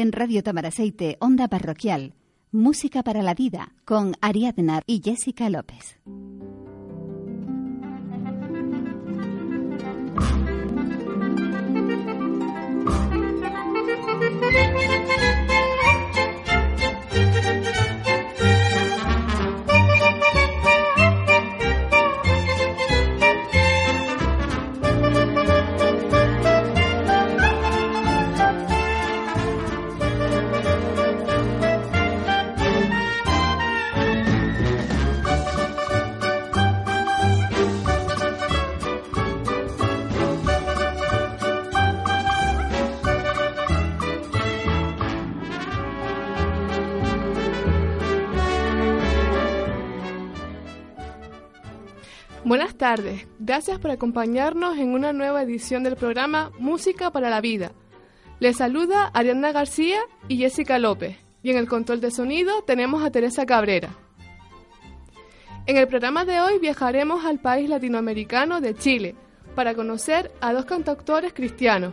en Radio Tamaraceite, Onda Parroquial, Música para la Vida, con Ariadna y Jessica López. Buenas tardes, gracias por acompañarnos en una nueva edición del programa Música para la Vida. Les saluda Ariana García y Jessica López, y en el control de sonido tenemos a Teresa Cabrera. En el programa de hoy viajaremos al país latinoamericano de Chile para conocer a dos cantautores cristianos.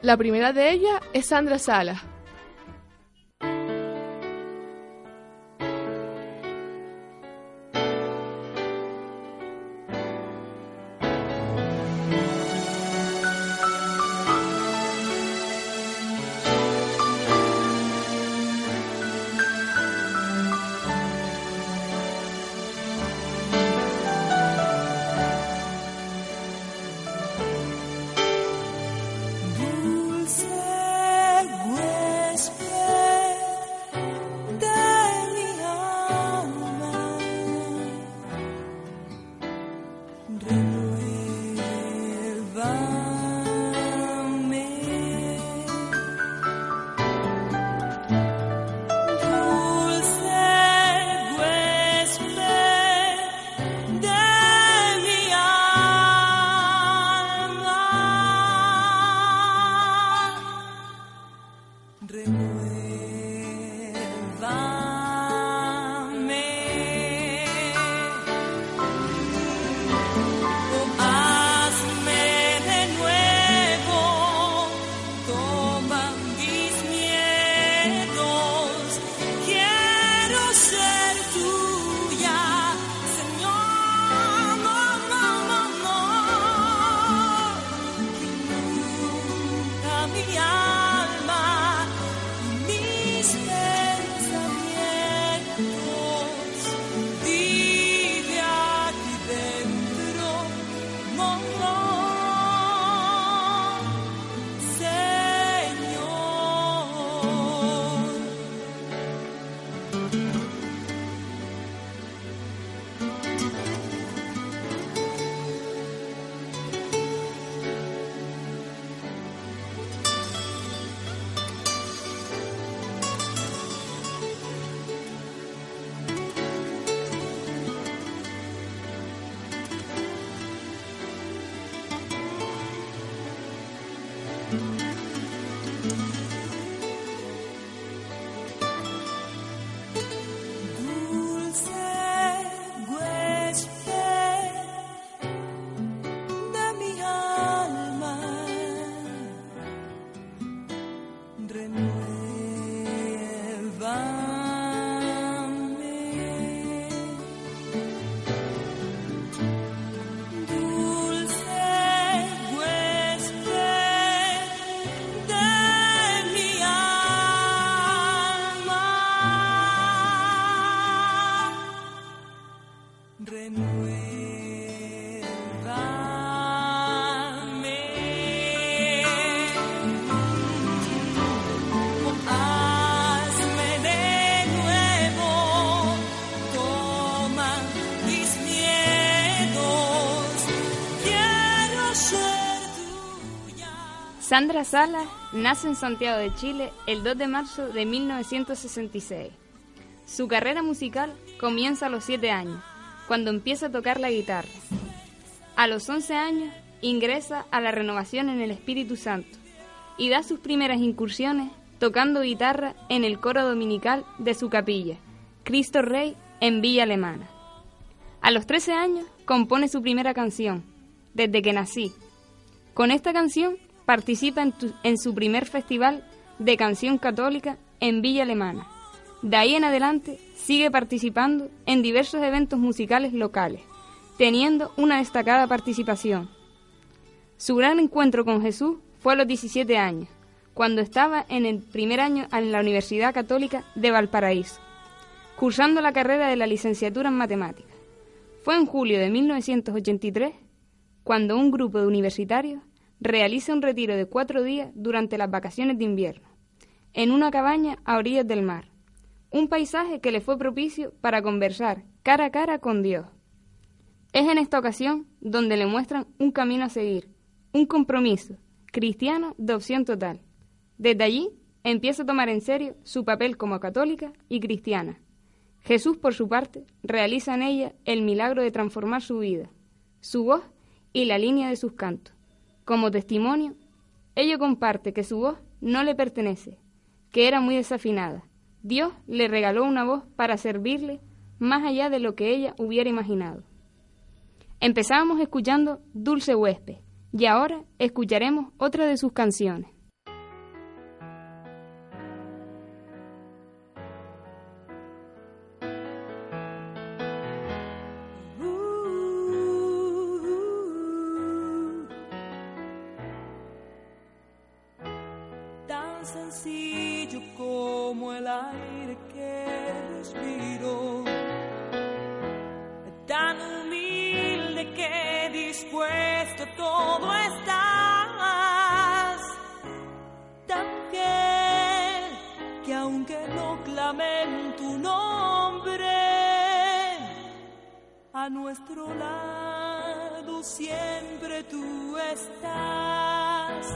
La primera de ellas es Sandra Salas, Hallelujah. Sandra Salas nace en Santiago de Chile el 2 de marzo de 1966. Su carrera musical comienza a los 7 años, cuando empieza a tocar la guitarra. A los 11 años ingresa a la renovación en el Espíritu Santo y da sus primeras incursiones tocando guitarra en el coro dominical de su capilla, Cristo Rey, en Villa Alemana. A los 13 años compone su primera canción, Desde que nací. Con esta canción participa en, su primer festival de canción católica en Villa Alemana. De ahí en adelante sigue participando en diversos eventos musicales locales, teniendo una destacada participación. Su gran encuentro con Jesús fue a los 17 años, cuando estaba en el primer año en la Universidad Católica de Valparaíso, cursando la carrera de la licenciatura en matemáticas. Fue en julio de 1983 cuando un grupo de universitarios realiza un retiro de cuatro días durante las vacaciones de invierno, en una cabaña a orillas del mar, un paisaje que le fue propicio para conversar cara a cara con Dios. Es en esta ocasión donde le muestran un camino a seguir, un compromiso cristiano de opción total, desde allí empieza a tomar en serio su papel como católica y cristiana. Jesús, por su parte, realiza en ella el milagro de transformar su vida, su voz y la línea de sus cantos. Como testimonio, ella comparte que su voz no le pertenece, que era muy desafinada. Dios le regaló una voz para servirle más allá de lo que ella hubiera imaginado. Empezábamos escuchando Dulce Huésped y ahora escucharemos otra de sus canciones. aunque no clamen tu nombre, a nuestro lado siempre tú estás.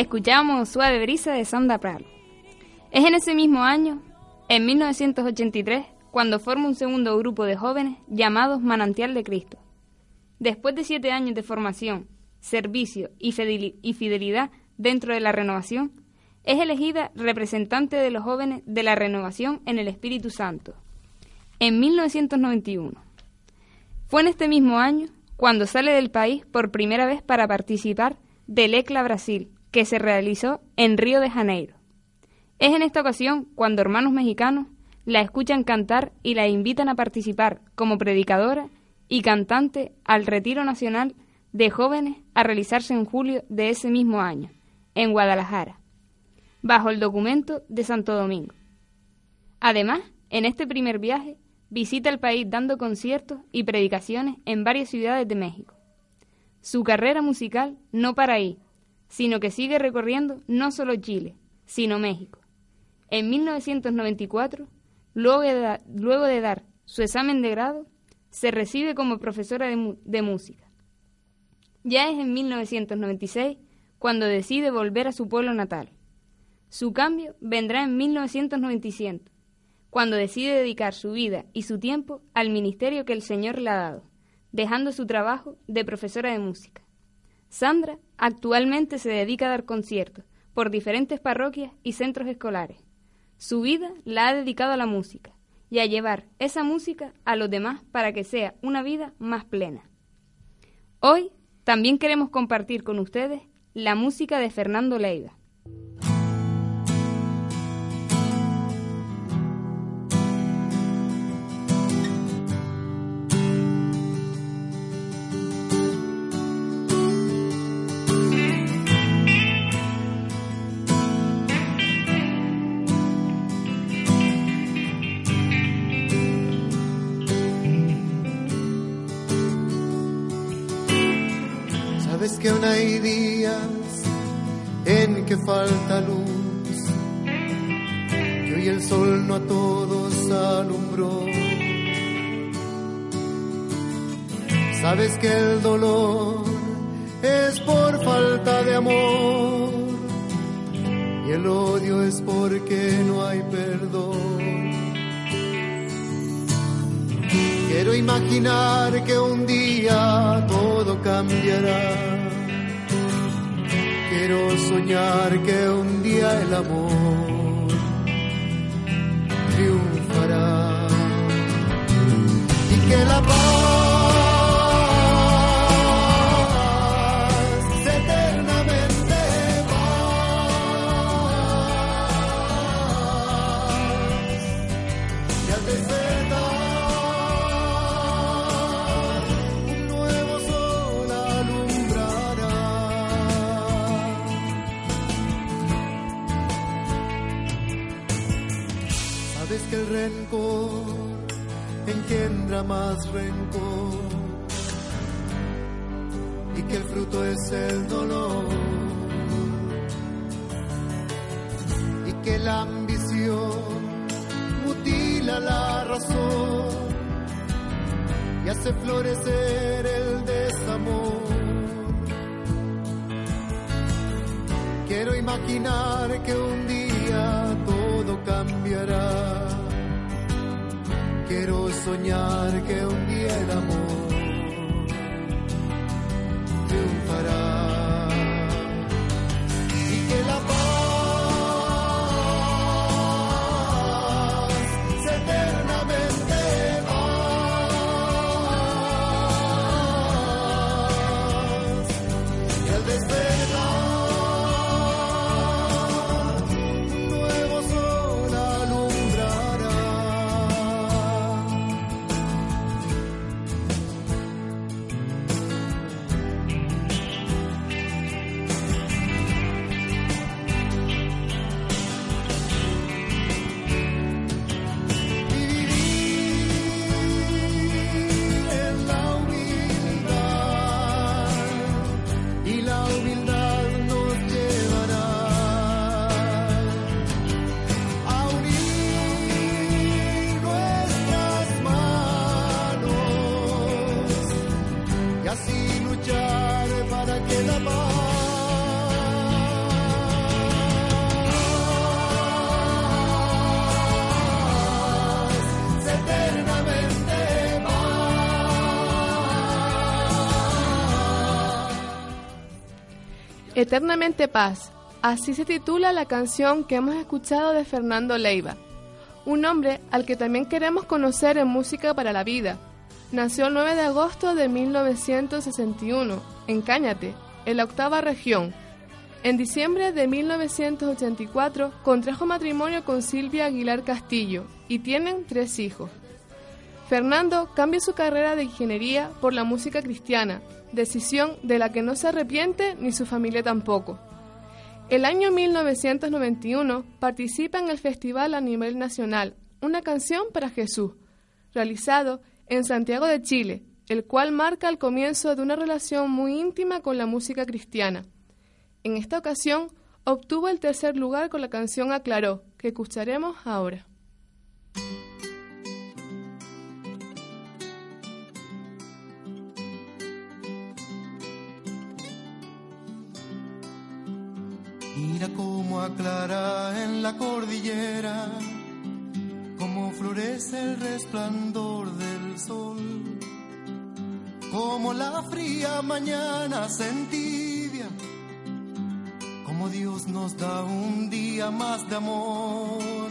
Escuchamos Suave Brisa de Sandra Prado. Es en ese mismo año, en 1983, cuando forma un segundo grupo de jóvenes llamados Manantial de Cristo. Después de siete años de formación, servicio y fidelidad dentro de la renovación, es elegida representante de los jóvenes de la renovación en el Espíritu Santo. En 1991. Fue en este mismo año cuando sale del país por primera vez para participar del ECLA Brasil, que se realizó en Río de Janeiro. Es en esta ocasión cuando hermanos mexicanos la escuchan cantar y la invitan a participar como predicadora y cantante al Retiro Nacional de Jóvenes a realizarse en julio de ese mismo año, en Guadalajara, bajo el documento de Santo Domingo. Además, en este primer viaje, visita el país dando conciertos y predicaciones en varias ciudades de México. Su carrera musical no para ahí, sino que sigue recorriendo no solo Chile, sino México. En 1994, luego de, dar su examen de grado, se recibe como profesora de, música. Ya es en 1996 cuando decide volver a su pueblo natal. Su cambio vendrá en 1997, cuando decide dedicar su vida y su tiempo al ministerio que el Señor le ha dado, dejando su trabajo de profesora de música. Sandra actualmente se dedica a dar conciertos por diferentes parroquias y centros escolares. Su vida la ha dedicado a la música y a llevar esa música a los demás para que sea una vida más plena. Hoy también queremos compartir con ustedes la música de Fernando Leiva. Que falta luz, que hoy el sol no a todos alumbró. Sabes que el dolor es por falta de amor y el odio es porque no hay perdón. Quiero imaginar que un día todo cambiará quiero soñar que un día el amor triunfará y que la paz engendra más rencor y que el fruto es el dolor y que la ambición mutila la razón y hace florecer el desamor. Quiero imaginar que un día todo cambiará. Quiero soñar que un día el amor Eternamente Paz. Así se titula la canción que hemos escuchado de Fernando Leiva, un hombre al que también queremos conocer en Música para la Vida. Nació el 9 de agosto de 1961 en Cáñate, en la octava región. En diciembre de 1984 contrajo matrimonio con Silvia Aguilar Castillo y tienen tres hijos. Fernando cambia su carrera de ingeniería por la música cristiana decisión de la que no se arrepiente ni su familia tampoco. El año 1991 participa en el festival a nivel nacional Una canción para Jesús, realizado en Santiago de Chile, el cual marca el comienzo de una relación muy íntima con la música cristiana. En esta ocasión obtuvo el tercer lugar con la canción Aclaró, que escucharemos ahora. Aclara en la cordillera, cómo florece el resplandor del sol, como la fría mañana se como Dios nos da un día más de amor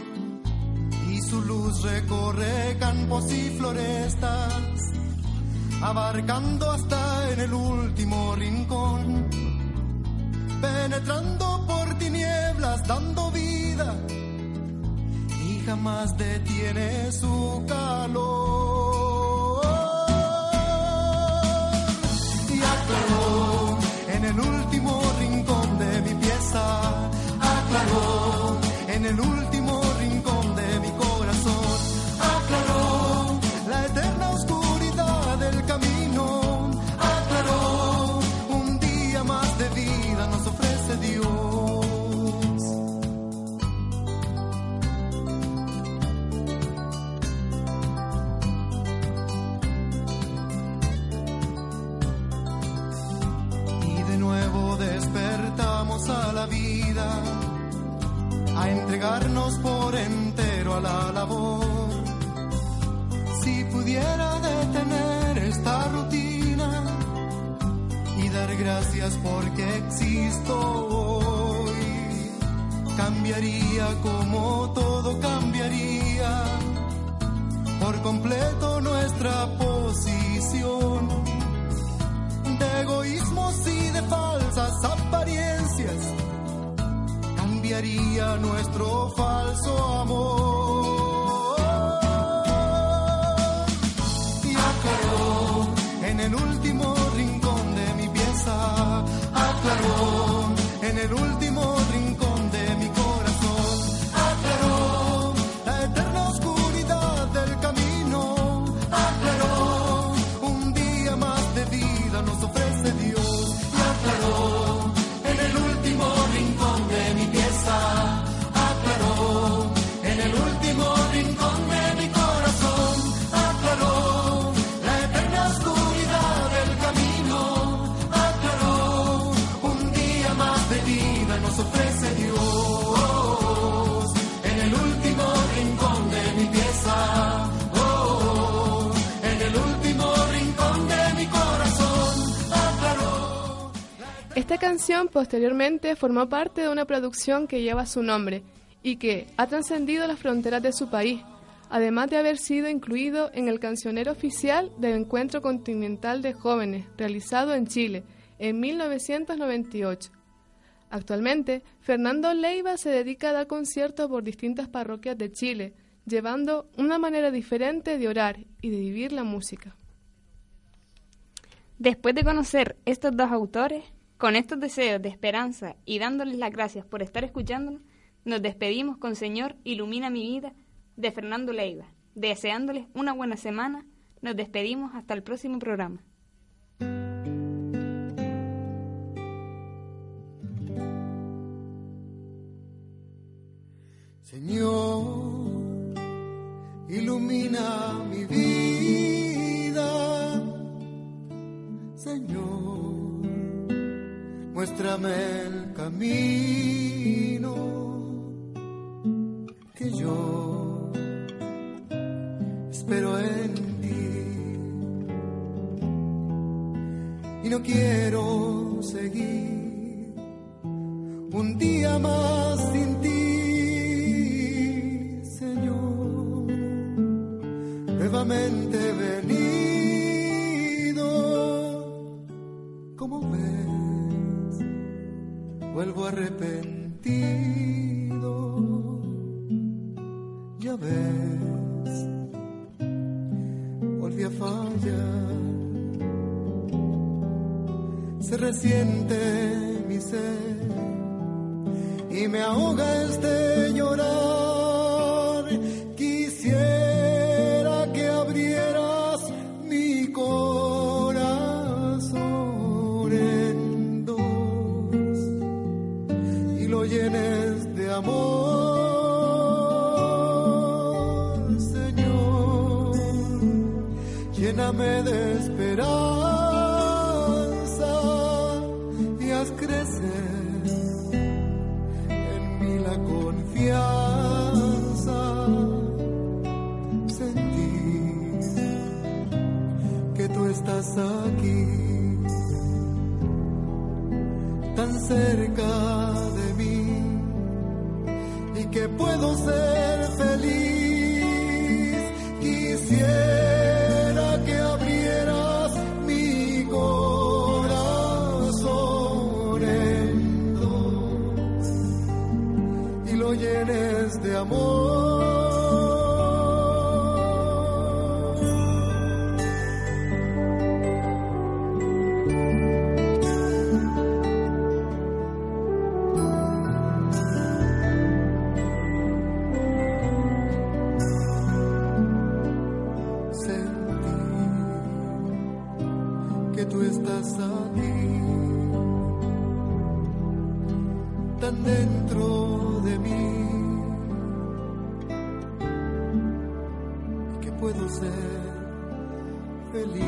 y su luz recorre campos y florestas, abarcando hasta en el último rincón penetrando por tinieblas, dando vida, y jamás detiene su calor. Y aclaró en el último rincón de mi pieza, aclaró en el último gracias porque existo hoy, cambiaría como todo cambiaría. Por completo nuestra posición. De egoísmos y de falsas apariencias, cambiaría nuestro falso amor. Aclaró en el último Esta canción posteriormente formó parte de una producción que lleva su nombre y que ha trascendido las fronteras de su país, además de haber sido incluido en el cancionero oficial del Encuentro Continental de Jóvenes realizado en Chile en 1998. Actualmente, Fernando Leiva se dedica a dar conciertos por distintas parroquias de Chile, llevando una manera diferente de orar y de vivir la música. Después de conocer estos dos autores, con estos deseos de esperanza y dándoles las gracias por estar escuchándonos, nos despedimos con Señor, ilumina mi vida de Fernando Leiva. Deseándoles una buena semana, nos despedimos hasta el próximo programa. Señor, ilumina mi vida. Señor, muéstrame el camino que yo espero en ti. Y no quiero seguir un día más sin ti, Señor, arrepentido, ya ves, volví a fallar se resiente mi ser y me ahoga este llorar. Estás aquí, tan cerca de mí, y que puedo ser feliz. Quisiera estás aquí, tan dentro de mí, que puedo ser feliz.